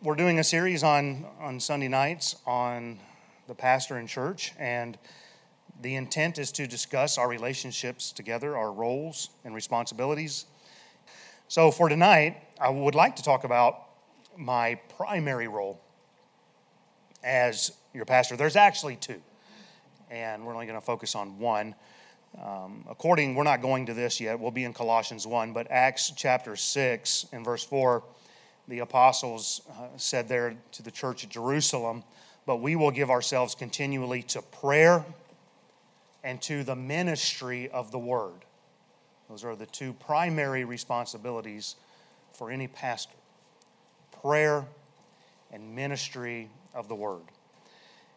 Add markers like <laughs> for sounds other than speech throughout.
we're doing a series on, on Sunday nights on the pastor in church, and the intent is to discuss our relationships together, our roles and responsibilities. So, for tonight, I would like to talk about my primary role as your pastor. There's actually two, and we're only going to focus on one. Um, according, we're not going to this yet, we'll be in Colossians 1, but Acts chapter 6 and verse 4 the apostles uh, said there to the church at Jerusalem, but we will give ourselves continually to prayer and to the ministry of the word. Those are the two primary responsibilities for any pastor prayer and ministry of the word.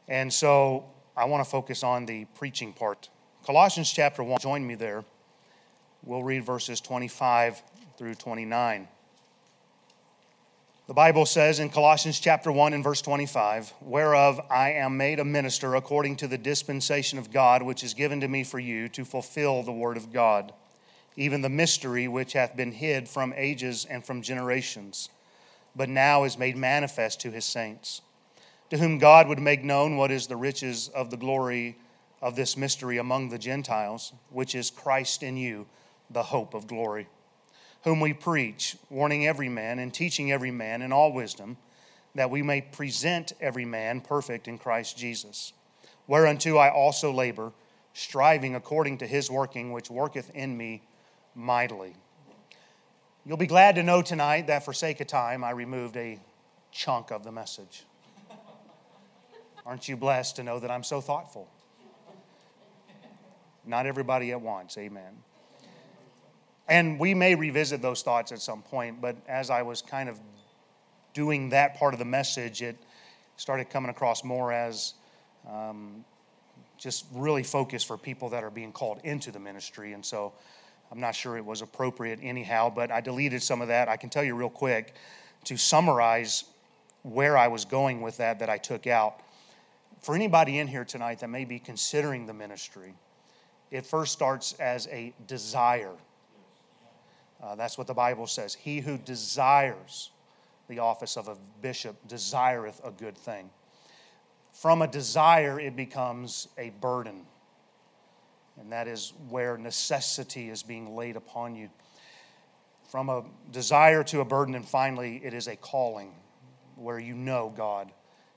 And so I want to focus on the preaching part. Colossians chapter 1, join me there. We'll read verses 25 through 29. The Bible says in Colossians chapter 1 and verse 25, whereof I am made a minister according to the dispensation of God which is given to me for you to fulfill the word of God, even the mystery which hath been hid from ages and from generations, but now is made manifest to his saints, to whom God would make known what is the riches of the glory of this mystery among the Gentiles, which is Christ in you, the hope of glory whom we preach, warning every man and teaching every man in all wisdom, that we may present every man perfect in Christ Jesus. Whereunto I also labor, striving according to his working, which worketh in me mightily. You'll be glad to know tonight that for sake of time, I removed a chunk of the message. Aren't you blessed to know that I'm so thoughtful? Not everybody at once, amen. And we may revisit those thoughts at some point, but as I was kind of doing that part of the message, it started coming across more as um, just really focused for people that are being called into the ministry. And so I'm not sure it was appropriate anyhow, but I deleted some of that. I can tell you real quick to summarize where I was going with that that I took out. For anybody in here tonight that may be considering the ministry, it first starts as a desire uh, that's what the Bible says. He who desires the office of a bishop desireth a good thing. From a desire, it becomes a burden. And that is where necessity is being laid upon you. From a desire to a burden, and finally, it is a calling where you know God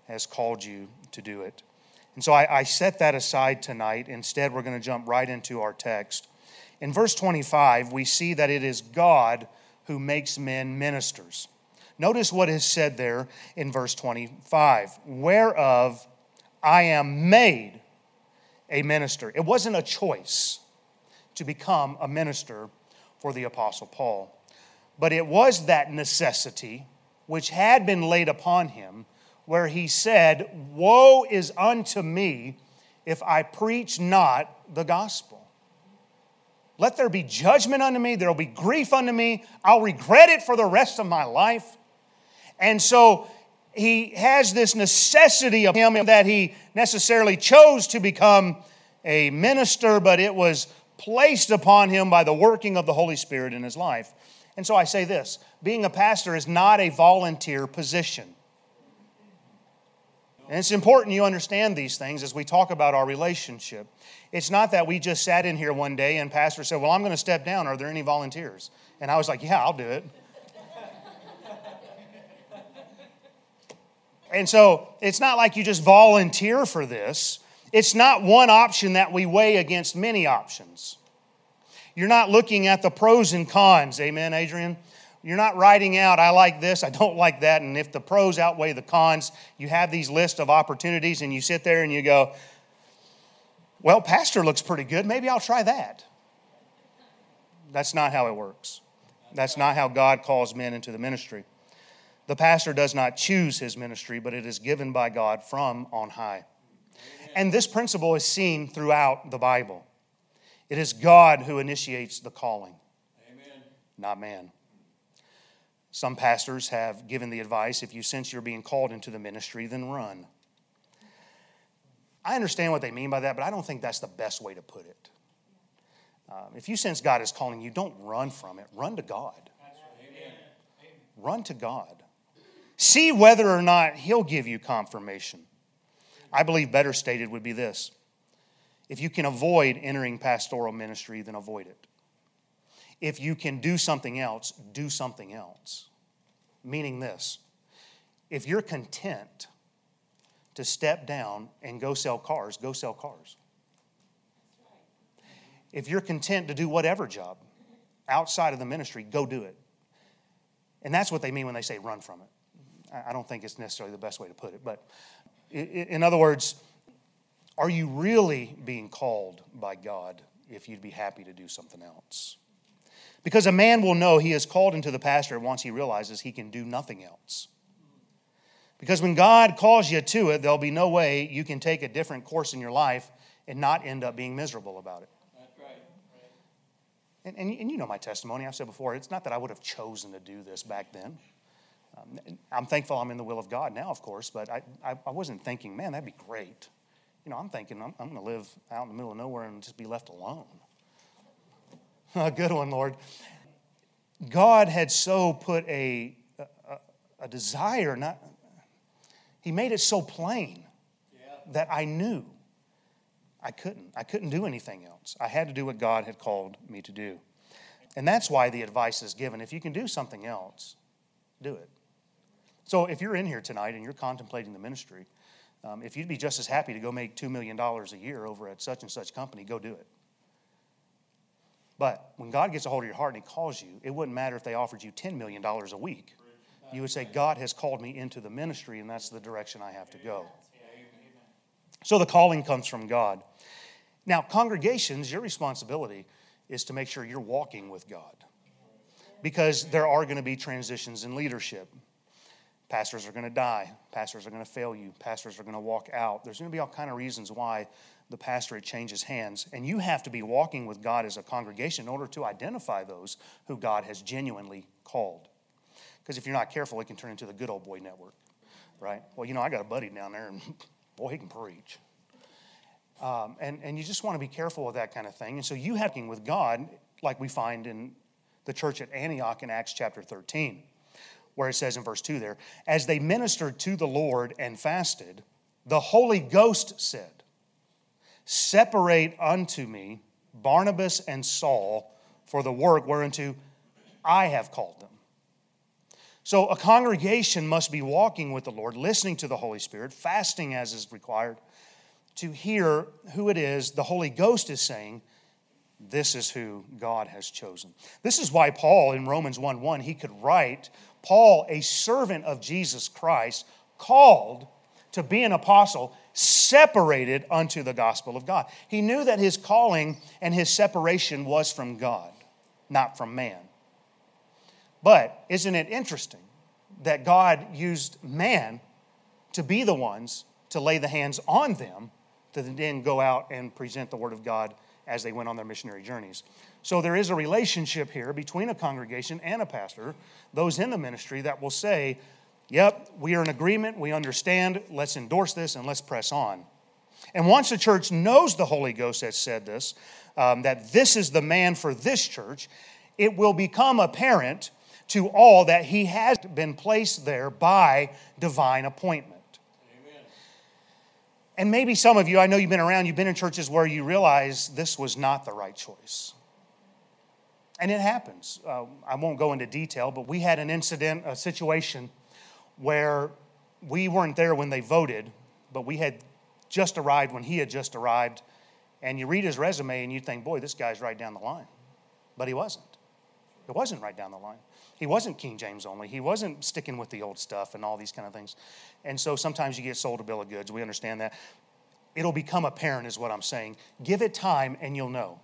has called you to do it. And so I, I set that aside tonight. Instead, we're going to jump right into our text. In verse 25, we see that it is God who makes men ministers. Notice what is said there in verse 25 whereof I am made a minister. It wasn't a choice to become a minister for the Apostle Paul, but it was that necessity which had been laid upon him, where he said, Woe is unto me if I preach not the gospel. Let there be judgment unto me. There will be grief unto me. I'll regret it for the rest of my life. And so he has this necessity of him that he necessarily chose to become a minister, but it was placed upon him by the working of the Holy Spirit in his life. And so I say this being a pastor is not a volunteer position. And it's important you understand these things as we talk about our relationship. It's not that we just sat in here one day and pastor said, "Well, I'm going to step down. Are there any volunteers?" And I was like, "Yeah, I'll do it." and so, it's not like you just volunteer for this. It's not one option that we weigh against many options. You're not looking at the pros and cons. Amen, Adrian? You're not writing out, I like this, I don't like that. And if the pros outweigh the cons, you have these lists of opportunities and you sit there and you go, well, pastor looks pretty good. Maybe I'll try that. That's not how it works. That's not how God calls men into the ministry. The pastor does not choose his ministry, but it is given by God from on high. And this principle is seen throughout the Bible. It is God who initiates the calling, Amen. not man. Some pastors have given the advice if you sense you're being called into the ministry, then run. I understand what they mean by that, but I don't think that's the best way to put it. Um, if you sense God is calling you, don't run from it. Run to God. Run to God. See whether or not he'll give you confirmation. I believe better stated would be this if you can avoid entering pastoral ministry, then avoid it. If you can do something else, do something else. Meaning this if you're content to step down and go sell cars, go sell cars. If you're content to do whatever job outside of the ministry, go do it. And that's what they mean when they say run from it. I don't think it's necessarily the best way to put it, but in other words, are you really being called by God if you'd be happy to do something else? Because a man will know he is called into the pastor once he realizes he can do nothing else. Because when God calls you to it, there'll be no way you can take a different course in your life and not end up being miserable about it. And, and, and you know my testimony. I've said before, it's not that I would have chosen to do this back then. Um, I'm thankful I'm in the will of God now, of course, but I, I, I wasn't thinking, man, that'd be great. You know, I'm thinking I'm, I'm going to live out in the middle of nowhere and just be left alone. <laughs> a good one, Lord. God had so put a, a, a desire, not, He made it so plain yeah. that I knew I couldn't. I couldn't do anything else. I had to do what God had called me to do. And that's why the advice is given. If you can do something else, do it. So if you're in here tonight and you're contemplating the ministry, um, if you'd be just as happy to go make $2 million a year over at such and such company, go do it. But when God gets a hold of your heart and He calls you, it wouldn't matter if they offered you $10 million a week. You would say, God has called me into the ministry, and that's the direction I have to go. So the calling comes from God. Now, congregations, your responsibility is to make sure you're walking with God because there are going to be transitions in leadership. Pastors are going to die. Pastors are going to fail you. Pastors are going to walk out. There's going to be all kind of reasons why the pastorate changes hands. And you have to be walking with God as a congregation in order to identify those who God has genuinely called. Because if you're not careful, it can turn into the good old boy network, right? Well, you know, I got a buddy down there, and <laughs> boy, he can preach. Um, and, and you just want to be careful with that kind of thing. And so you having with God, like we find in the church at Antioch in Acts chapter 13 where it says in verse 2 there, as they ministered to the Lord and fasted, the Holy Ghost said, Separate unto me Barnabas and Saul for the work whereunto I have called them. So a congregation must be walking with the Lord, listening to the Holy Spirit, fasting as is required, to hear who it is the Holy Ghost is saying, this is who God has chosen. This is why Paul in Romans 1 1, he could write Paul, a servant of Jesus Christ, called to be an apostle, separated unto the gospel of God. He knew that his calling and his separation was from God, not from man. But isn't it interesting that God used man to be the ones to lay the hands on them to then go out and present the word of God as they went on their missionary journeys? So there is a relationship here between a congregation and a pastor, those in the ministry that will say, Yep, we are in agreement, we understand, let's endorse this and let's press on. And once the church knows the Holy Ghost has said this, um, that this is the man for this church, it will become apparent to all that he has been placed there by divine appointment. Amen. And maybe some of you, I know you've been around, you've been in churches where you realize this was not the right choice. And it happens. Uh, I won't go into detail, but we had an incident, a situation where we weren't there when they voted, but we had just arrived when he had just arrived. And you read his resume and you think, boy, this guy's right down the line. But he wasn't. It wasn't right down the line. He wasn't King James only. He wasn't sticking with the old stuff and all these kind of things. And so sometimes you get sold a bill of goods. We understand that. It'll become apparent, is what I'm saying. Give it time and you'll know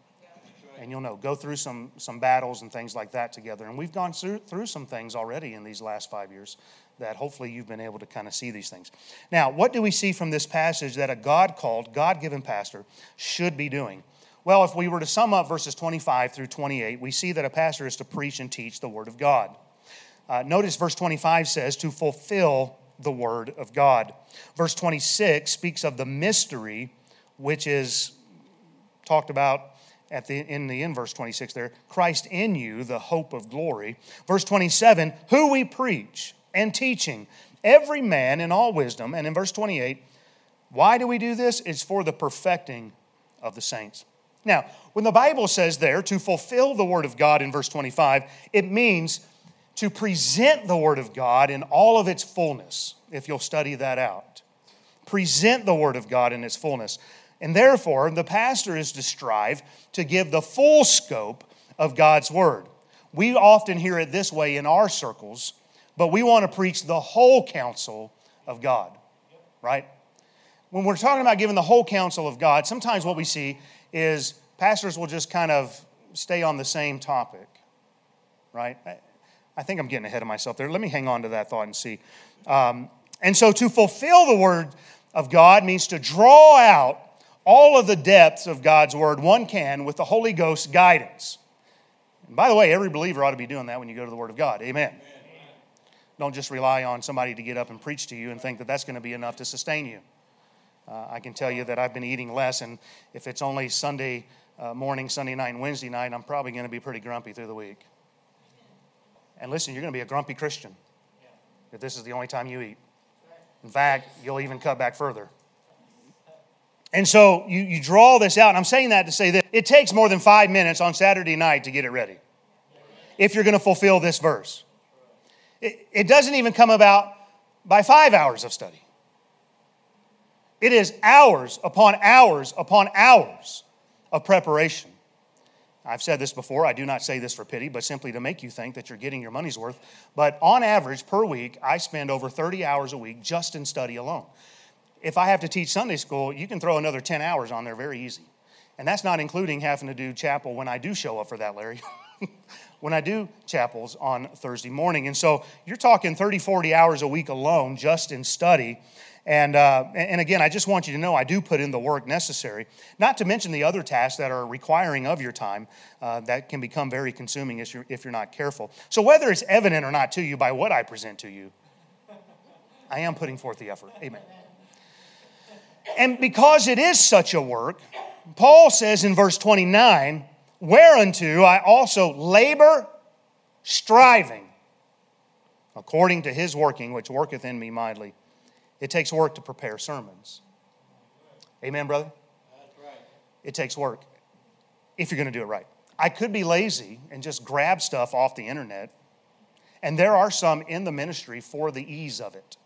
and you'll know. Go through some, some battles and things like that together. And we've gone through, through some things already in these last five years that hopefully you've been able to kind of see these things. Now, what do we see from this passage that a God called, God given pastor should be doing? Well, if we were to sum up verses 25 through 28, we see that a pastor is to preach and teach the Word of God. Uh, notice verse 25 says, to fulfill the Word of God. Verse 26 speaks of the mystery, which is talked about at the in the in verse 26 there christ in you the hope of glory verse 27 who we preach and teaching every man in all wisdom. And in verse 28, why do we do this? It's for the perfecting of the saints. Now, when the Bible says there to fulfill the Word of God in verse 25, it means to present the Word of God in all of its fullness, if you'll study that out. Present the Word of God in its fullness. And therefore, the pastor is to strive to give the full scope of God's Word. We often hear it this way in our circles, but we want to preach the whole counsel of God, right? When we're talking about giving the whole counsel of God, sometimes what we see is pastors will just kind of stay on the same topic, right? I think I'm getting ahead of myself there. Let me hang on to that thought and see. Um, and so to fulfill the word of God means to draw out all of the depths of God's word one can with the Holy Ghost's guidance. And by the way, every believer ought to be doing that when you go to the word of God. Amen. Amen. Don't just rely on somebody to get up and preach to you and think that that's going to be enough to sustain you. Uh, I can tell you that I've been eating less, and if it's only Sunday uh, morning, Sunday night, and Wednesday night, I'm probably going to be pretty grumpy through the week. And listen, you're going to be a grumpy Christian if this is the only time you eat. In fact, you'll even cut back further. And so you, you draw this out, and I'm saying that to say that it takes more than five minutes on Saturday night to get it ready if you're going to fulfill this verse. It, it doesn't even come about by five hours of study. It is hours upon hours upon hours of preparation. I've said this before, I do not say this for pity, but simply to make you think that you're getting your money's worth. But on average, per week, I spend over 30 hours a week just in study alone. If I have to teach Sunday school, you can throw another 10 hours on there very easy. And that's not including having to do chapel when I do show up for that, Larry. <laughs> when I do chapels on Thursday morning. And so you're talking 30, 40 hours a week alone just in study. And, uh, and again, I just want you to know I do put in the work necessary, not to mention the other tasks that are requiring of your time uh, that can become very consuming if you're, if you're not careful. So, whether it's evident or not to you by what I present to you, I am putting forth the effort. Amen. And because it is such a work, Paul says in verse 29, whereunto I also labor, striving, according to his working, which worketh in me mightily. It takes work to prepare sermons. Amen, brother? It takes work if you're going to do it right. I could be lazy and just grab stuff off the internet, and there are some in the ministry for the ease of it.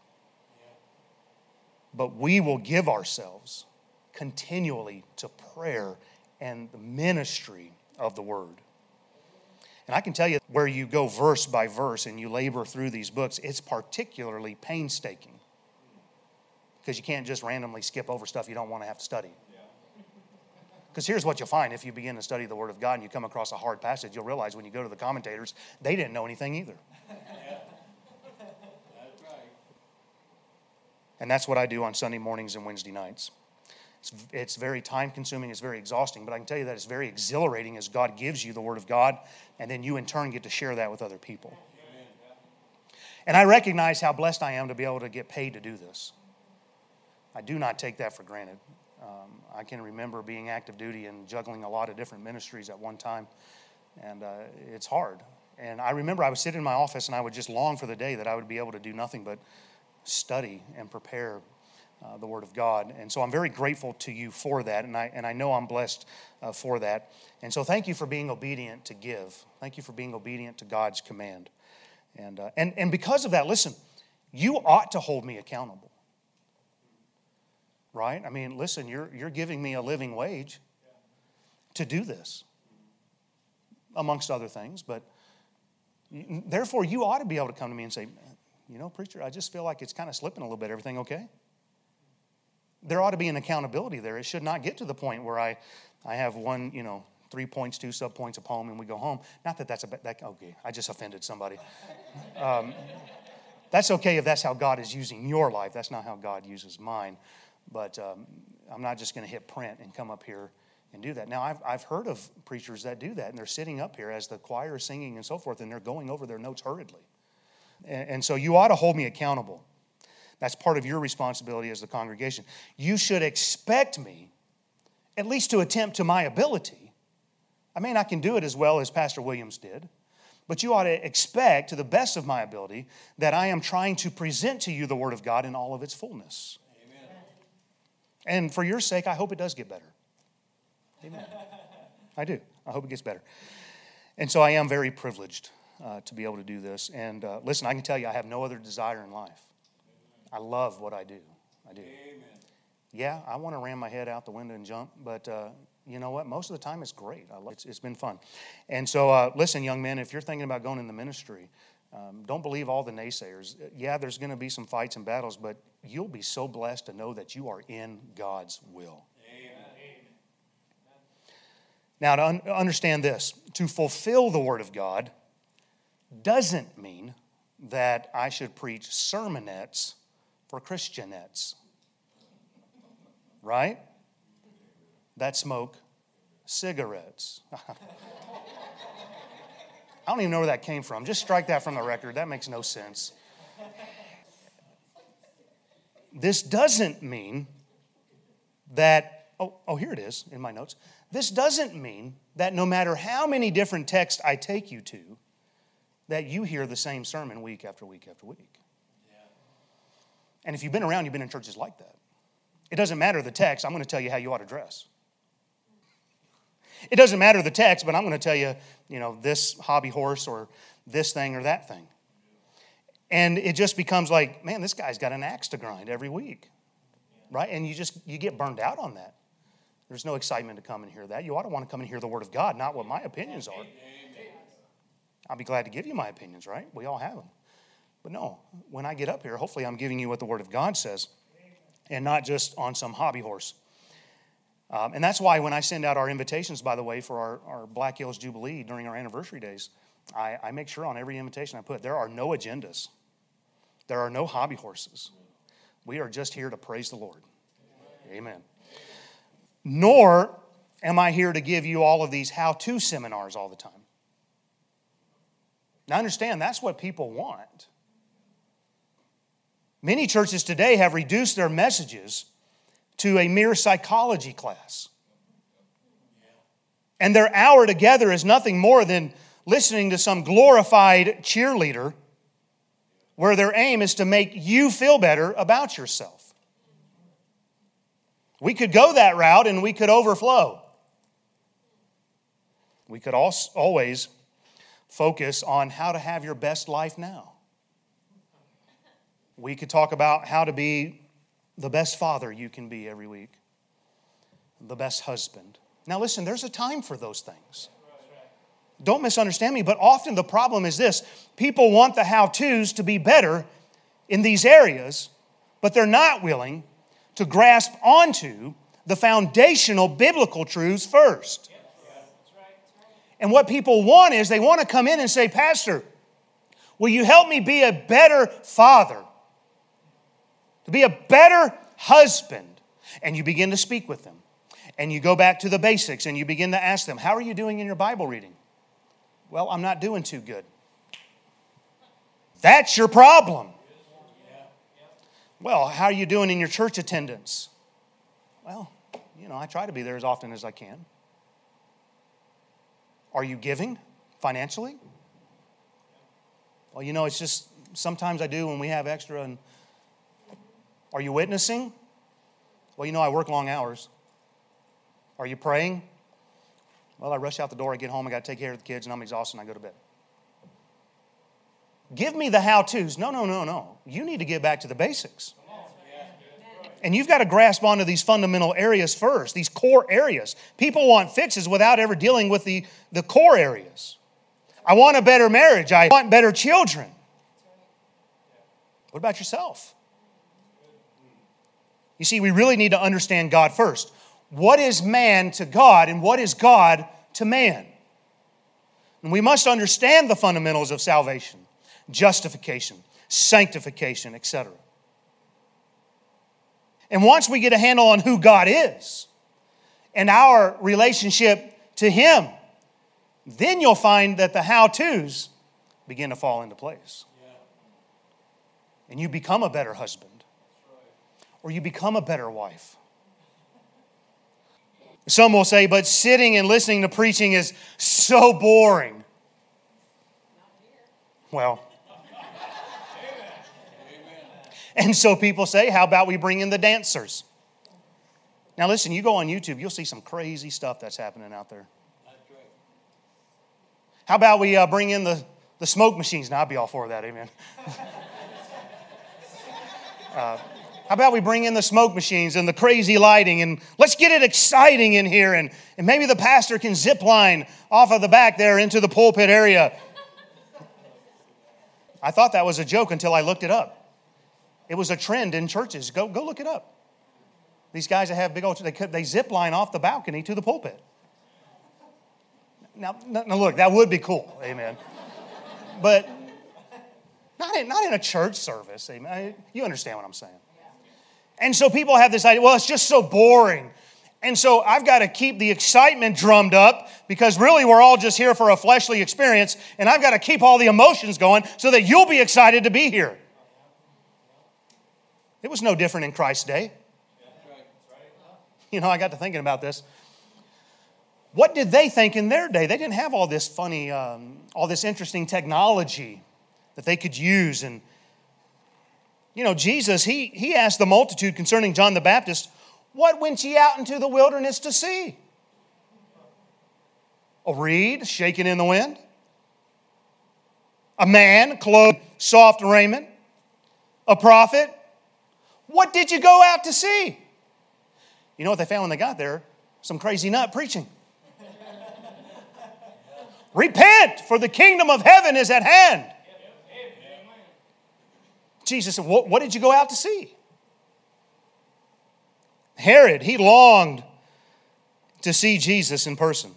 But we will give ourselves continually to prayer and the ministry of the word. And I can tell you where you go verse by verse and you labor through these books, it's particularly painstaking because you can't just randomly skip over stuff you don't want to have to study. Because here's what you'll find if you begin to study the Word of God and you come across a hard passage, you'll realize when you go to the commentators, they didn't know anything either. <laughs> And that's what I do on Sunday mornings and Wednesday nights. It's, it's very time consuming, it's very exhausting, but I can tell you that it's very exhilarating as God gives you the Word of God, and then you in turn get to share that with other people. And I recognize how blessed I am to be able to get paid to do this. I do not take that for granted. Um, I can remember being active duty and juggling a lot of different ministries at one time, and uh, it's hard. And I remember I would sit in my office and I would just long for the day that I would be able to do nothing but study and prepare uh, the Word of God. And so I'm very grateful to you for that, and I, and I know I'm blessed uh, for that. And so thank you for being obedient to give. Thank you for being obedient to God's command. And, uh, and, and because of that, listen, you ought to hold me accountable right? I mean, listen, you're, you're giving me a living wage to do this, amongst other things. But therefore, you ought to be able to come to me and say, you know, preacher, I just feel like it's kind of slipping a little bit. Everything okay? There ought to be an accountability there. It should not get to the point where I, I have one, you know, three points, two sub points a poem, and we go home. Not that that's a that, okay. I just offended somebody. <laughs> Um, that's okay if that's how God is using your life. That's not how God uses mine. But um, I'm not just going to hit print and come up here and do that. Now, I've, I've heard of preachers that do that, and they're sitting up here as the choir is singing and so forth, and they're going over their notes hurriedly. And, and so you ought to hold me accountable. That's part of your responsibility as the congregation. You should expect me, at least to attempt to my ability. I mean, I can do it as well as Pastor Williams did, But you ought to expect, to the best of my ability, that I am trying to present to you the Word of God in all of its fullness. Amen. And for your sake, I hope it does get better. Amen. <laughs> I do. I hope it gets better. And so I am very privileged uh, to be able to do this. And uh, listen, I can tell you, I have no other desire in life. I love what I do. I do. Amen. Yeah, I want to ram my head out the window and jump, but uh, you know what? Most of the time, it's great. I love, it's, it's been fun. And so, uh, listen, young men, if you're thinking about going in the ministry, um, don't believe all the naysayers. Yeah, there's going to be some fights and battles, but you'll be so blessed to know that you are in God's will. Amen. Now, to un- understand this, to fulfill the Word of God doesn't mean that I should preach sermonettes for Christianettes. Right? that smoke cigarettes. <laughs> I don't even know where that came from. Just strike that from the record. That makes no sense. This doesn't mean that, oh, oh, here it is in my notes. This doesn't mean that no matter how many different texts I take you to, that you hear the same sermon week after week after week. And if you've been around, you've been in churches like that. It doesn't matter the text, I'm going to tell you how you ought to dress. It doesn't matter the text, but I'm going to tell you, you know, this hobby horse or this thing or that thing. And it just becomes like, man, this guy's got an axe to grind every week. Right? And you just you get burned out on that. There's no excitement to come and hear that. You ought to want to come and hear the word of God, not what my opinions are. I'll be glad to give you my opinions, right? We all have them. But no, when I get up here, hopefully I'm giving you what the word of God says and not just on some hobby horse. Um, and that's why when I send out our invitations, by the way, for our, our Black Hills Jubilee during our anniversary days, I, I make sure on every invitation I put there are no agendas, there are no hobby horses. We are just here to praise the Lord. Amen. Nor am I here to give you all of these how to seminars all the time. Now, understand that's what people want. Many churches today have reduced their messages to a mere psychology class. And their hour together is nothing more than listening to some glorified cheerleader where their aim is to make you feel better about yourself. We could go that route and we could overflow. We could always focus on how to have your best life now. We could talk about how to be the best father you can be every week, the best husband. Now, listen, there's a time for those things. Don't misunderstand me, but often the problem is this people want the how to's to be better in these areas, but they're not willing to grasp onto the foundational biblical truths first. And what people want is they want to come in and say, Pastor, will you help me be a better father? To be a better husband. And you begin to speak with them. And you go back to the basics and you begin to ask them, How are you doing in your Bible reading? Well, I'm not doing too good. That's your problem. Well, how are you doing in your church attendance? Well, you know, I try to be there as often as I can. Are you giving financially? Well, you know, it's just sometimes I do when we have extra and are you witnessing? Well, you know, I work long hours. Are you praying? Well, I rush out the door, I get home, I got to take care of the kids, and I'm exhausted, and I go to bed. Give me the how to's. No, no, no, no. You need to get back to the basics. And you've got to grasp onto these fundamental areas first, these core areas. People want fixes without ever dealing with the, the core areas. I want a better marriage. I want better children. What about yourself? You see, we really need to understand God first. What is man to God and what is God to man? And we must understand the fundamentals of salvation, justification, sanctification, etc. And once we get a handle on who God is and our relationship to Him, then you'll find that the how to's begin to fall into place. And you become a better husband or you become a better wife. Some will say, but sitting and listening to preaching is so boring. Well, and so people say, How about we bring in the dancers? Now, listen, you go on YouTube, you'll see some crazy stuff that's happening out there. How about we uh, bring in the, the smoke machines? Now, I'd be all for that, amen. <laughs> uh, how about we bring in the smoke machines and the crazy lighting and let's get it exciting in here and, and maybe the pastor can zip line off of the back there into the pulpit area. I thought that was a joke until I looked it up. It was a trend in churches. Go, go look it up. These guys that have big old, they, they zip line off the balcony to the pulpit. Now, now look, that would be cool, amen. But not in, not in a church service, amen. You understand what I'm saying. And so people have this idea, well, it's just so boring. And so I've got to keep the excitement drummed up because really we're all just here for a fleshly experience, and I've got to keep all the emotions going so that you'll be excited to be here. It was no different in Christ's day. You know, I got to thinking about this. What did they think in their day? They didn't have all this funny, um, all this interesting technology that they could use. And, you know, Jesus, he, he asked the multitude concerning John the Baptist, What went ye out into the wilderness to see? A reed shaken in the wind? A man clothed soft raiment? A prophet? What did you go out to see? You know what they found when they got there? Some crazy nut preaching. <laughs> Repent, for the kingdom of heaven is at hand. Jesus said, what, what did you go out to see? Herod, he longed to see Jesus in person.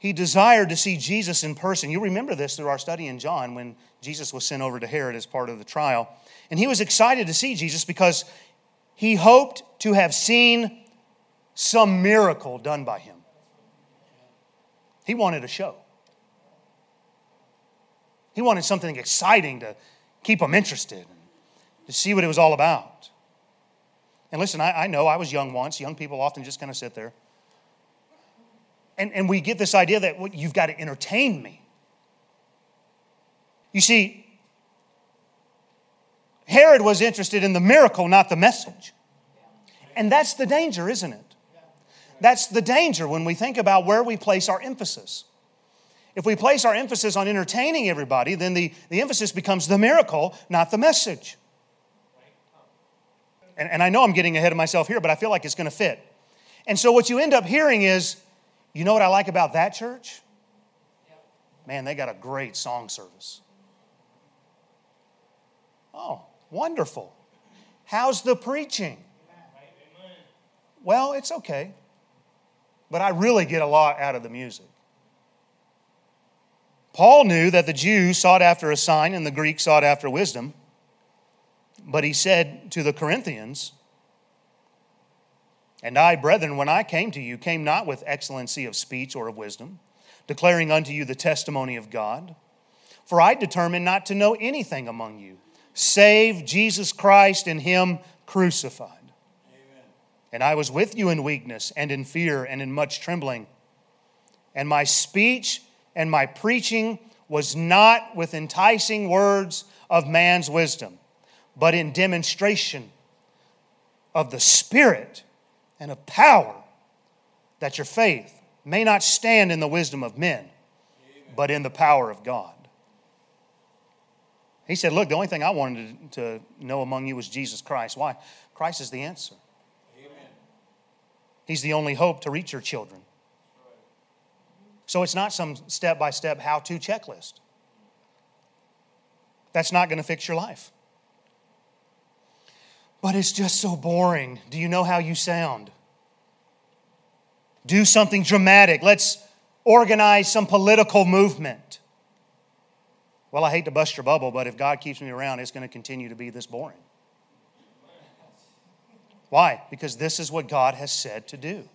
He desired to see Jesus in person. You remember this through our study in John when Jesus was sent over to Herod as part of the trial. And he was excited to see Jesus because he hoped to have seen some miracle done by him. He wanted a show. He wanted something exciting to keep them interested, to see what it was all about. And listen, I, I know I was young once. Young people often just kind of sit there. And, and we get this idea that well, you've got to entertain me. You see, Herod was interested in the miracle, not the message. And that's the danger, isn't it? That's the danger when we think about where we place our emphasis. If we place our emphasis on entertaining everybody, then the, the emphasis becomes the miracle, not the message. And, and I know I'm getting ahead of myself here, but I feel like it's going to fit. And so what you end up hearing is, you know what I like about that church? Man, they got a great song service. Oh, Wonderful. How's the preaching? Well, it's okay. But I really get a lot out of the music. Paul knew that the Jews sought after a sign and the Greeks sought after wisdom. But he said to the Corinthians, And I, brethren, when I came to you, came not with excellency of speech or of wisdom, declaring unto you the testimony of God. For I determined not to know anything among you save Jesus Christ and Him crucified. Amen. And I was with you in weakness and in fear and in much trembling. And my speech and my preaching was not with enticing words of man's wisdom, but in demonstration of the Spirit and of power, that your faith may not stand in the wisdom of men, but in the power of God. He said, Look, the only thing I wanted to know among you was Jesus Christ. Why? Christ is the answer. Amen. He's the only hope to reach your children. So it's not some step by step how to checklist. That's not going to fix your life. But it's just so boring. Do you know how you sound? Do something dramatic. Let's organize some political movement. Well, I hate to bust your bubble, but if God keeps me around, it's going to continue to be this boring. Why? Because this is what God has said to do.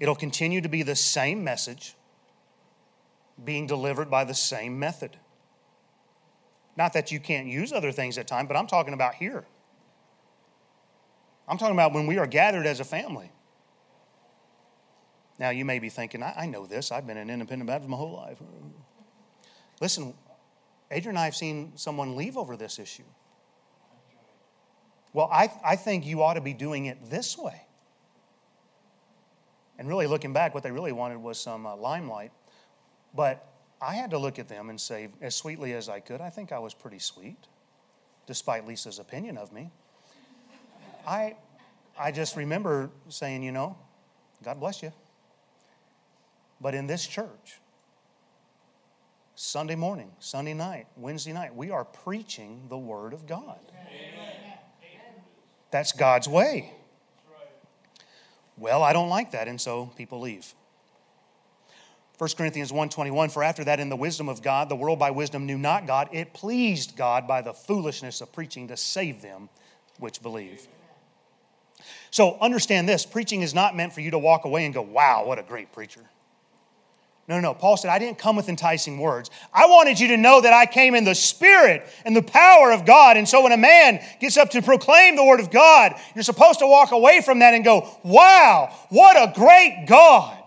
It'll continue to be the same message being delivered by the same method. Not that you can't use other things at times, but I'm talking about here. I'm talking about when we are gathered as a family. Now, you may be thinking, I, I know this. I've been an independent Baptist my whole life. Listen, Adrian and I have seen someone leave over this issue. Well, I, I think you ought to be doing it this way. And really, looking back, what they really wanted was some uh, limelight. But I had to look at them and say, as sweetly as I could, I think I was pretty sweet, despite Lisa's opinion of me. I, I just remember saying, you know, God bless you. But in this church, Sunday morning, Sunday night, Wednesday night, we are preaching the Word of God. Amen. That's God's way. Well, I don't like that, and so people leave. 1 Corinthians 1:21 for after that in the wisdom of God the world by wisdom knew not God it pleased God by the foolishness of preaching to save them which believe. So understand this preaching is not meant for you to walk away and go wow what a great preacher. No, no, no. Paul said, I didn't come with enticing words. I wanted you to know that I came in the spirit and the power of God. And so when a man gets up to proclaim the word of God, you're supposed to walk away from that and go, wow, what a great God.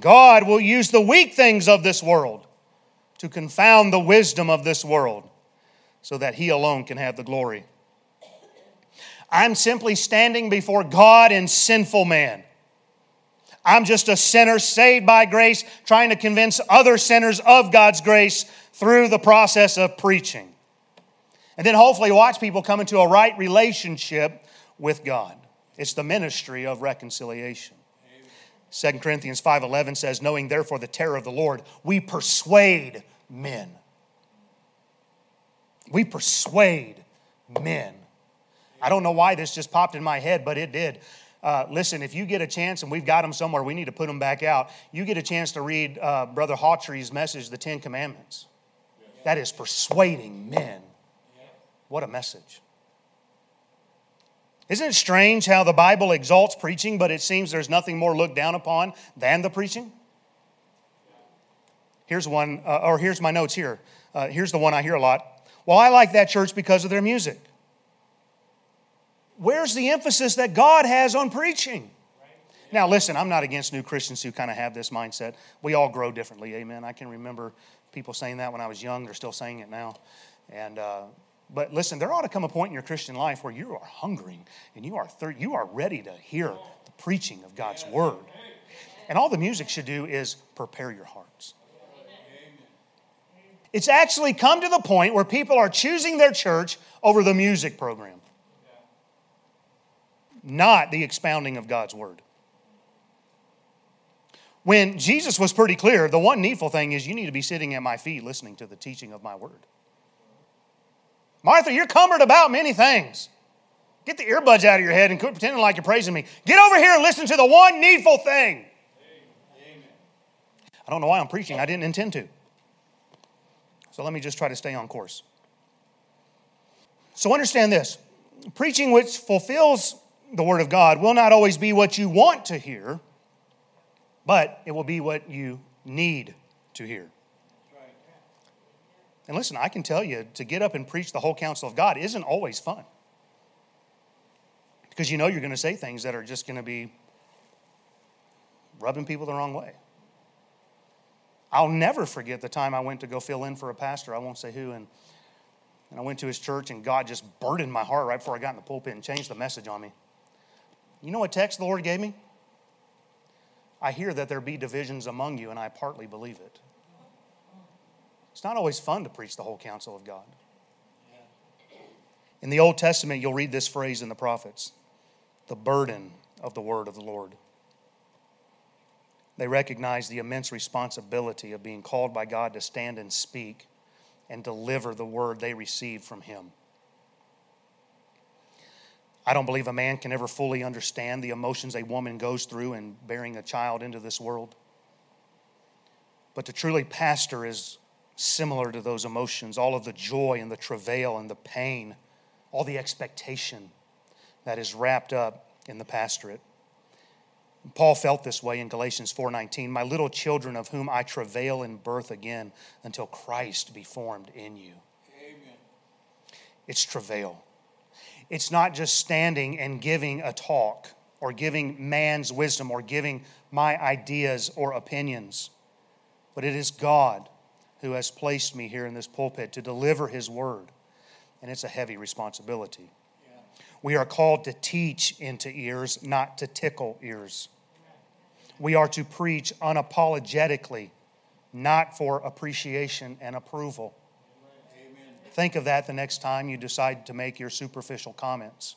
God will use the weak things of this world to confound the wisdom of this world so that He alone can have the glory. I'm simply standing before God and sinful man. I'm just a sinner saved by grace, trying to convince other sinners of God's grace through the process of preaching. And then hopefully watch people come into a right relationship with God. It's the ministry of reconciliation. 2 Corinthians 5:11 says, "Knowing therefore the terror of the Lord, we persuade men." We persuade men. I don't know why this just popped in my head, but it did. Uh, listen, if you get a chance, and we've got them somewhere, we need to put them back out. You get a chance to read uh, Brother Hawtree's message, The Ten Commandments. That is persuading men. What a message. Isn't it strange how the Bible exalts preaching, but it seems there's nothing more looked down upon than the preaching? Here's one, uh, or here's my notes here. Uh, here's the one I hear a lot. Well, I like that church because of their music where's the emphasis that God has on preaching? Now, listen, I'm not against new Christians who kind of have this mindset. We all grow differently, amen. I can remember people saying that when I was young. They're still saying it now. And, uh, but listen, there ought to come a point in your Christian life where you are hungering and you are, thir- you are ready to hear the preaching of God's word. And all the music should do is prepare your hearts. It's actually come to the point where people are choosing their church over the music program not the expounding of God's word. When Jesus was pretty clear, the one needful thing is you need to be sitting at my feet listening to the teaching of my word. Martha, you're cumbered about many things. Get the earbuds out of your head and quit pretending like you're praising me. Get over here and listen to the one needful thing. Amen. I don't know why I'm preaching. I didn't intend to. So let me just try to stay on course. So understand this preaching which fulfills the Word of God will not always be what you want to hear, but it will be what you need to hear. And listen, I can tell you to get up and preach the whole counsel of God isn't always fun. Because you know you're going to say things that are just going to be rubbing people the wrong way. I'll never forget the time I went to go fill in for a pastor, I won't say who, and, and I went to his church, and God just burdened my heart right before I got in the pulpit and changed the message on me. You know what text the Lord gave me? I hear that there be divisions among you, and I partly believe it. It's not always fun to preach the whole counsel of God. In the Old Testament, you'll read this phrase in the prophets the burden of the word of the Lord. They recognize the immense responsibility of being called by God to stand and speak and deliver the word they received from Him. I don't believe a man can ever fully understand the emotions a woman goes through in bearing a child into this world. But to truly pastor is similar to those emotions all of the joy and the travail and the pain, all the expectation that is wrapped up in the pastorate. Paul felt this way in Galatians 4:19, "My little children of whom I travail in birth again until Christ be formed in you." Amen. It's travail. It's not just standing and giving a talk or giving man's wisdom or giving my ideas or opinions, but it is God who has placed me here in this pulpit to deliver his word. And it's a heavy responsibility. We are called to teach into ears, not to tickle ears. We are to preach unapologetically, not for appreciation and approval. Think of that the next time you decide to make your superficial comments.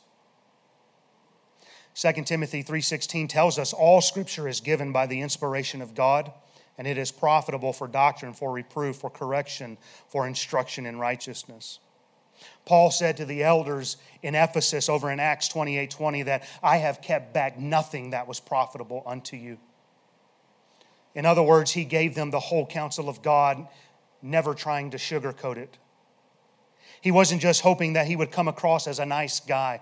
2 Timothy 3:16 tells us all scripture is given by the inspiration of God and it is profitable for doctrine, for reproof, for correction, for instruction in righteousness. Paul said to the elders in Ephesus over in Acts 28 20 that I have kept back nothing that was profitable unto you. In other words, he gave them the whole counsel of God, never trying to sugarcoat it. He wasn't just hoping that he would come across as a nice guy,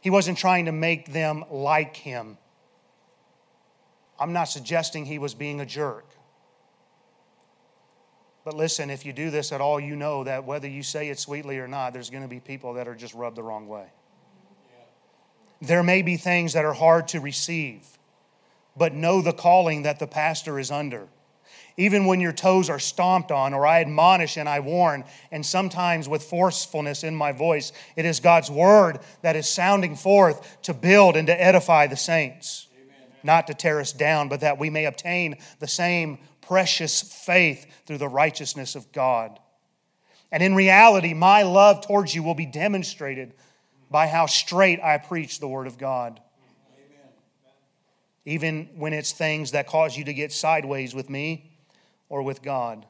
he wasn't trying to make them like him. I'm not suggesting he was being a jerk. But listen, if you do this at all, you know that whether you say it sweetly or not, there's going to be people that are just rubbed the wrong way. There may be things that are hard to receive, but know the calling that the pastor is under. Even when your toes are stomped on, or I admonish and I warn, and sometimes with forcefulness in my voice, it is God's word that is sounding forth to build and to edify the saints, Amen. not to tear us down, but that we may obtain the same precious faith through the righteousness of God. And in reality, my love towards you will be demonstrated by how straight I preach the Word of God. Amen. Even when it's things that cause you to get sideways with me or with God.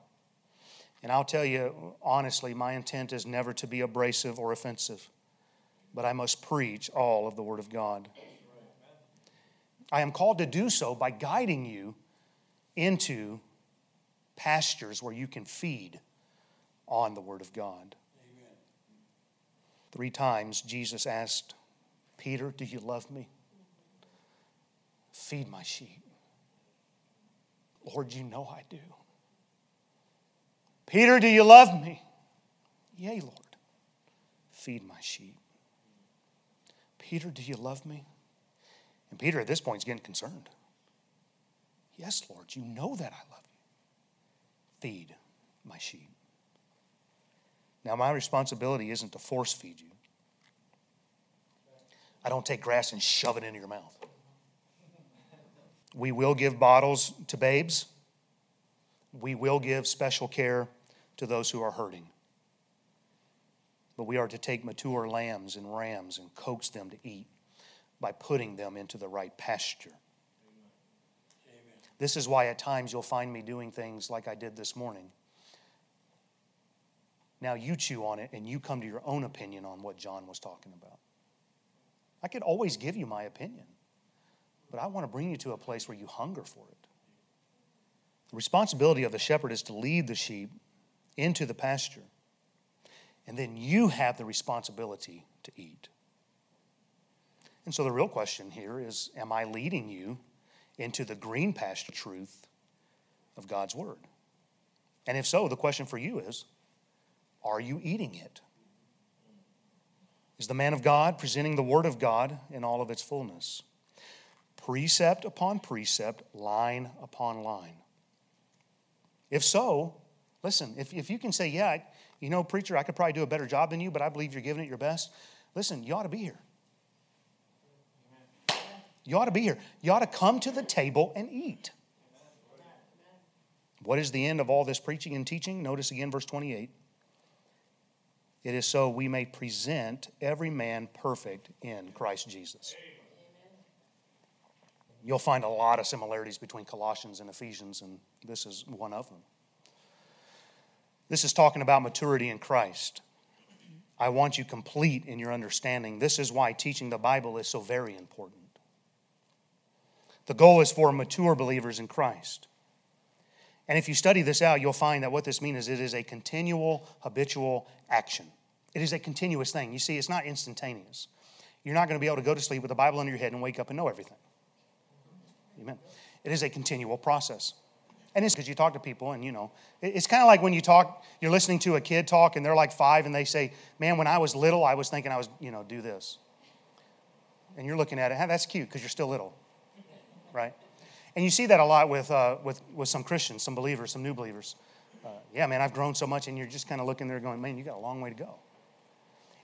And I'll tell you honestly, my intent is never to be abrasive or offensive, but I must preach all of the Word of God. I am called to do so by guiding you into pastures where you can feed on the Word of God. Amen. Three times Jesus asked, Peter, do you love me? Feed my sheep. Lord, you know I do. Peter, do you love me? Yea, Lord. Feed my sheep. Peter, do you love me? And Peter at this point is getting concerned. Yes, Lord, you know that I love you. feed my sheep. Now, my responsibility isn't to force feed you. I don't take grass and shove it into your mouth. We will give bottles to babes. We will give special care to those who are hurting. But we are to take mature lambs and rams and coax them to eat by putting them into the right pasture. This is why at times you'll find me doing things like I did this morning. Now you chew on it and you come to your own opinion on what John was talking about. I could always give you my opinion, but I want to bring you to a place where you hunger for it. The responsibility of the shepherd is to lead the sheep into the pasture, and then you have the responsibility to eat. And so the real question here is Am I leading you into the green pasture truth of God's Word? And if so, the question for you is are you eating it? Is the man of God presenting the Word of God in all of its fullness? Precept upon precept, line upon line. If so, listen, if, if you can say, yeah, you know, preacher, I could probably do a better job than you, but I believe you're giving it your best, listen, you ought to be here. You ought to be here. You ought to come to the table and eat. What is the end of all this preaching and teaching? Notice again verse 28. It is so we may present every man perfect in Christ Jesus. You'll find a lot of similarities between Colossians and Ephesians, and this is one of them. This is talking about maturity in Christ. I want you complete in your understanding. This is why teaching the Bible is so very important. The goal is for mature believers in Christ. And if you study this out, you'll find that what this means is it is a continual, habitual action. It is a continuous thing. You see, it's not instantaneous. You're not going to be able to go to sleep with the Bible under your head and wake up and know everything. Amen. It is a continual process. And it's because you talk to people, and you know, it's kind of like when you talk, you're listening to a kid talk, and they're like five, and they say, Man, when I was little, I was thinking I was, you know, do this. And you're looking at it, hey, that's cute because you're still little, right? And you see that a lot with, uh, with, with some Christians, some believers, some new believers. Uh, yeah, man, I've grown so much, and you're just kind of looking there going, man, you got a long way to go.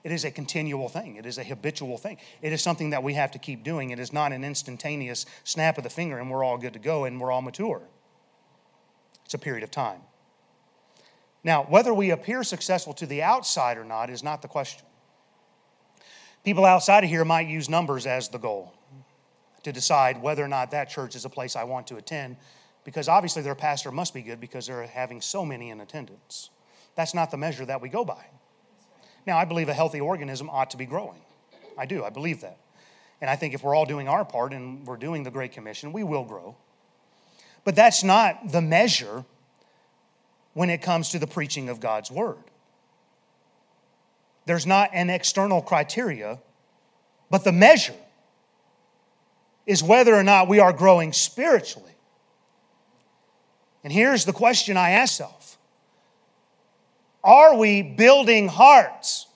It is a continual thing. It is a habitual thing. It is something that we have to keep doing. It is not an instantaneous snap of the finger and we're all good to go and we're all mature. It's a period of time. Now, whether we appear successful to the outside or not is not the question. People outside of here might use numbers as the goal to decide whether or not that church is a place I want to attend because obviously their pastor must be good because they're having so many in attendance. That's not the measure that we go by. Now, I believe a healthy organism ought to be growing. I do, I believe that. And I think if we're all doing our part and we're doing the Great Commission, we will grow. But that's not the measure when it comes to the preaching of God's Word. There's not an external criteria, but the measure is whether or not we are growing spiritually. And here's the question I ask myself Are we building hearts?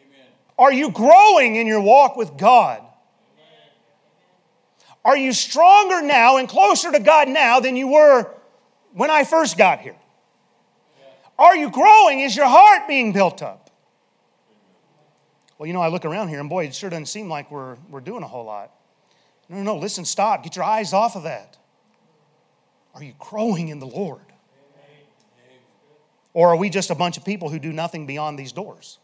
Amen. Are you growing in your walk with God? Are you stronger now and closer to God now than you were when I first got here? Are you growing? Is your heart being built up? Well, you know, I look around here and boy, it sure doesn't seem like we're, we're doing a whole lot. No, no, no, listen, stop. Get your eyes off of that. Are you growing in the Lord? Or are we just a bunch of people who do nothing beyond these doors?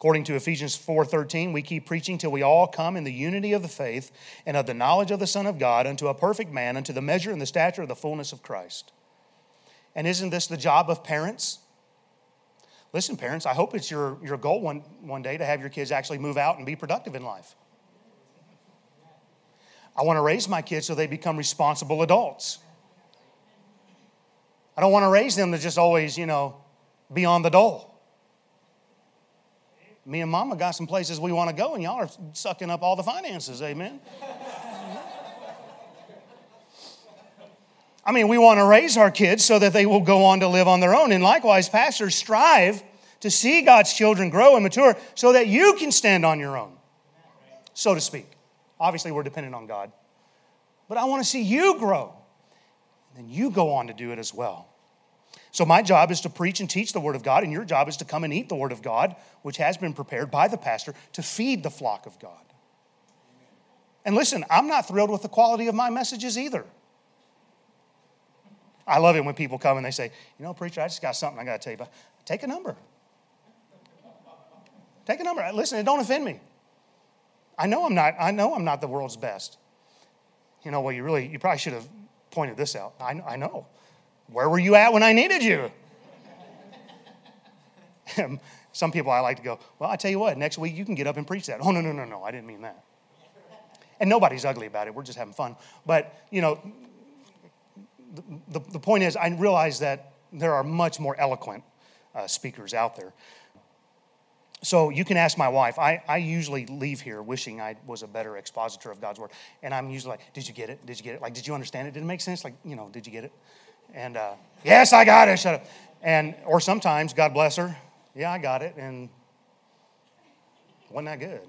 According to Ephesians 4:13, we keep preaching till we all come in the unity of the faith and of the knowledge of the Son of God unto a perfect man, unto the measure and the stature of the fullness of Christ. And isn't this the job of parents? Listen, parents, I hope it's your, your goal one, one day to have your kids actually move out and be productive in life. I want to raise my kids so they become responsible adults. I don't want to raise them to just always, you know, be on the dole. Me and mama got some places we want to go, and y'all are sucking up all the finances, amen? I mean, we want to raise our kids so that they will go on to live on their own. And likewise, pastors strive to see God's children grow and mature so that you can stand on your own, so to speak. Obviously, we're dependent on God. But I want to see you grow. And then you go on to do it as well. So, my job is to preach and teach the Word of God, and your job is to come and eat the Word of God, which has been prepared by the pastor to feed the flock of God. And listen, I'm not thrilled with the quality of my messages either. I love it when people come and they say, You know, preacher, I just got something I got to tell you about. Take a number. Take a number. Listen, it don't offend me. I know I'm not, I know I'm not the world's best. You know, well, you really, you probably should have pointed this out. I, I know. Where were you at when I needed you? <laughs> Some people I like to go, well, I tell you what, next week you can get up and preach that. Oh, no, no, no, no, I didn't mean that. And nobody's ugly about it. We're just having fun. But, you know, the, the, point is, I realize that there are much more eloquent uh, speakers out there. So you can ask my wife. I, I usually leave here wishing I was a better expositor of God's word. And I'm usually like, did you get it? Did you get it? Like, did you understand it? Did it make sense? Like, you know, did you get it? And uh, yes, I got it. Shut up. And, or sometimes, God bless her, yeah, I got it. And wasn't that good?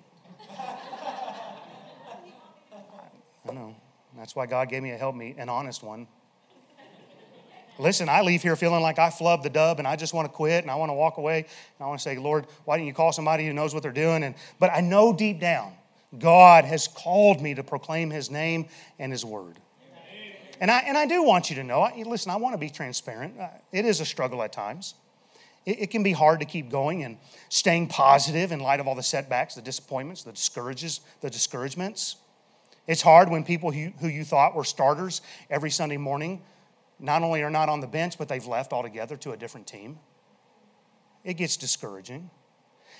I know. That's why God gave me a help meet, an honest one. Listen, I leave here feeling like I flubbed the dub and I just want to quit and I want to walk away and I want to say, Lord, why didn't you call somebody who knows what they're doing? And, but I know deep down, God has called me to proclaim His name and His word. And I, and I do want you to know, I, listen, I want to be transparent. Uh, it is a struggle at times. It, it can be hard to keep going and staying positive in light of all the setbacks, the disappointments, the discourages, the discouragements. It's hard when people who, who you thought were starters every Sunday morning not only are not on the bench, but they've left altogether to a different team. It gets discouraging.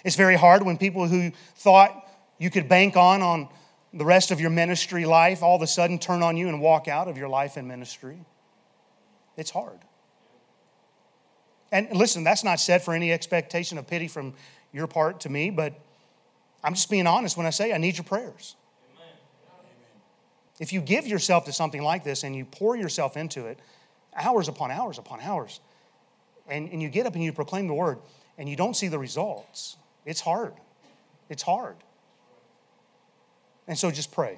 It's very hard when people who thought you could bank on on the rest of your ministry life all of a sudden turn on you and walk out of your life and ministry. It's hard. And listen, that's not said for any expectation of pity from your part to me, but I'm just being honest when I say I need your prayers. Amen. If you give yourself to something like this and you pour yourself into it, hours upon hours upon hours, and, and you get up and you proclaim the word and you don't see the results, it's hard. It's hard. And so just pray.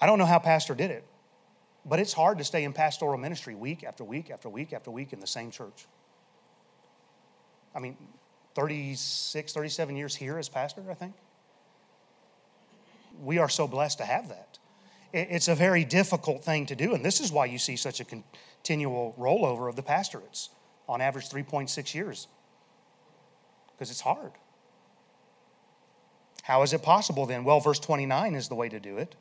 I don't know how Pastor did it, but it's hard to stay in pastoral ministry week after week after week after week in the same church. I mean, 36, 37 years here as pastor, I think. We are so blessed to have that. It's a very difficult thing to do, and this is why you see such a continual rollover of the pastorates on average 3.6 years, because it's hard. How is it possible then? Well, verse 29 is the way to do it.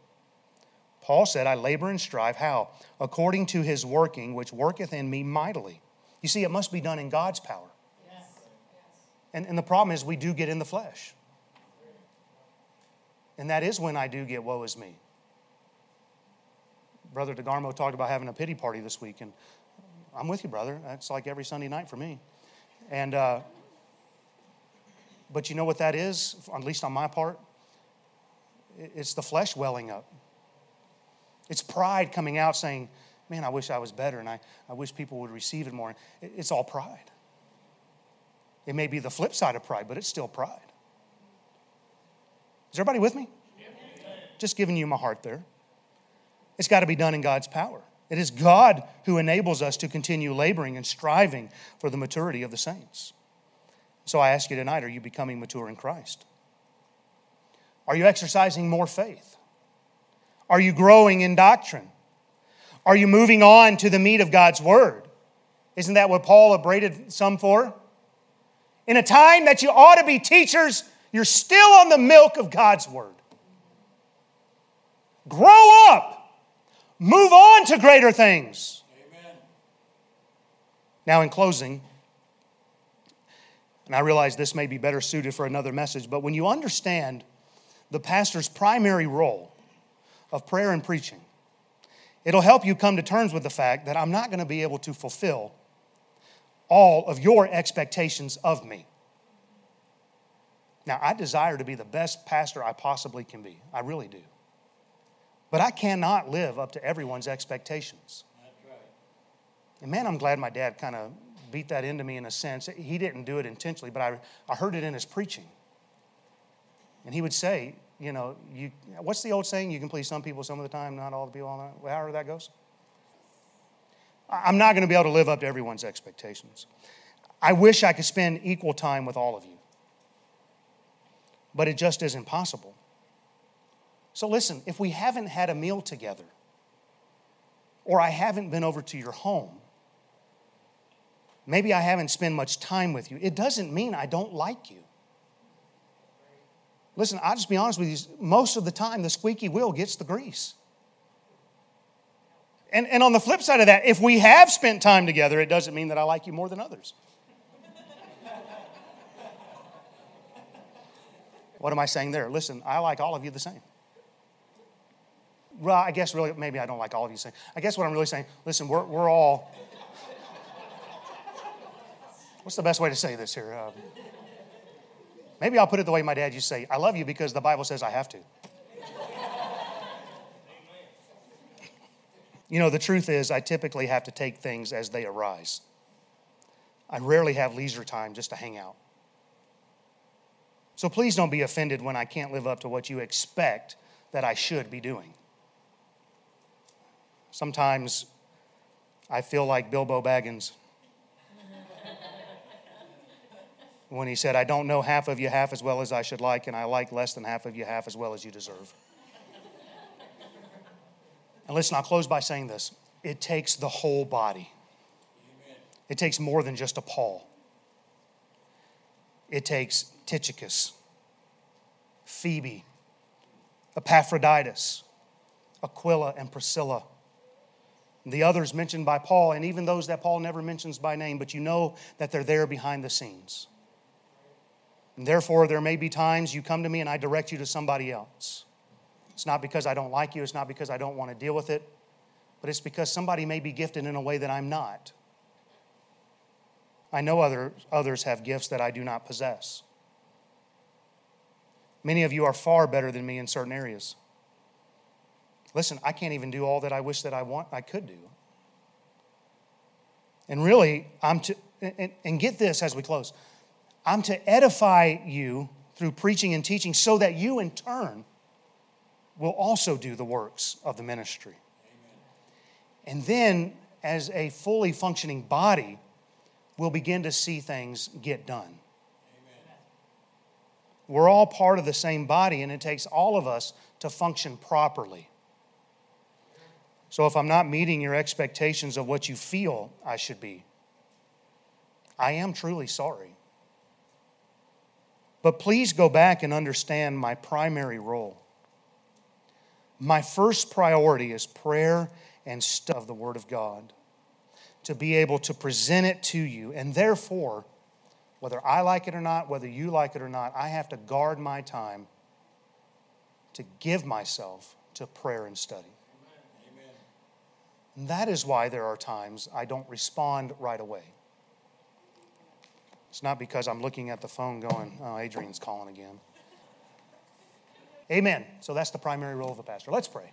Paul said, I labor and strive. How? According to his working, which worketh in me mightily. You see, it must be done in God's power. Yes. And, and the problem is, we do get in the flesh. And that is when I do get woe is me. Brother DeGarmo talked about having a pity party this week, and I'm with you, brother. That's like every Sunday night for me. And, uh, but you know what that is, at least on my part? It's the flesh welling up. It's pride coming out saying, Man, I wish I was better and I, I wish people would receive it more. It's all pride. It may be the flip side of pride, but it's still pride. Is everybody with me? Just giving you my heart there. It's got to be done in God's power. It is God who enables us to continue laboring and striving for the maturity of the saints. So I ask you tonight are you becoming mature in Christ? Are you exercising more faith? Are you growing in doctrine? Are you moving on to the meat of God's word? Isn't that what Paul upbraided some for? In a time that you ought to be teachers, you're still on the milk of God's word. Grow up. Move on to greater things. Amen. Now, in closing, and I realize this may be better suited for another message, but when you understand the pastor's primary role of prayer and preaching. It'll help you come to terms with the fact that I'm not going to be able to fulfill all of your expectations of me. Now, I desire to be the best pastor I possibly can be. I really do. But I cannot live up to everyone's expectations. Right. And man, I'm glad my dad kind of beat that into me in a sense. He didn't do it intentionally, but I, I heard it in his preaching. And he would say, you know, you, what's the old saying? You can please some people some of the time, not all the people. All the, time. however that goes. I'm not going to be able to live up to everyone's expectations. I wish I could spend equal time with all of you, but it just isn't possible. So, listen, if we haven't had a meal together, or I haven't been over to your home, maybe I haven't spent much time with you, it doesn't mean I don't like you. Listen, I'll just be honest with you. Most of the time, the squeaky wheel gets the grease. And, and on the flip side of that, if we have spent time together, it doesn't mean that I like you more than others. <laughs> what am I saying there? Listen, I like all of you the same. Well, I guess really, maybe I don't like all of you the same. I guess what I'm really saying, listen, we're, we're all. What's the best way to say this here? Um, Maybe I'll put it the way my dad used to say I love you because the Bible says I have to. you know, the truth is, I typically have to take things as they arise. I rarely have leisure time just to hang out. So please don't be offended when I can't live up to what you expect that I should be doing. Sometimes I feel like Bilbo Baggins. When he said, I don't know half of you half as well as I should like, and I like less than half of you half as well as you deserve. and listen, I'll close by saying this it takes the whole body, Amen. it takes more than just a Paul. It takes Tychicus, Phoebe, Epaphroditus, Aquila, and Priscilla. The others mentioned by Paul, and even those that Paul never mentions by name, but you know that they're there behind the scenes. And therefore, there may be times you come to me and I direct you to somebody else. It's not because I don't like you, it's not because I don't want to deal with it, but it's because somebody may be gifted in a way that I'm not. I know other, others have gifts that I do not possess. Many of you are far better than me in certain areas. Listen, I can't even do all that I wish that I want I could do. And really, I'm to and, and get this as we close. I'm to edify you through preaching and teaching so that you, in turn, will also do the works of the ministry. And then, as a fully functioning body, we'll begin to see things get done. We're all part of the same body, and it takes all of us to function properly. So, if I'm not meeting your expectations of what you feel I should be, I am truly sorry. But please go back and understand my primary role. My first priority is prayer and study of the Word of God to be able to present it to you. And therefore, whether I like it or not, whether you like it or not, I have to guard my time to give myself to prayer and study. Amen. And that is why there are times I don't respond right away. It's not because I'm looking at the phone going, oh, Adrian's calling again. Amen. So that's the primary role of a pastor. Let's pray.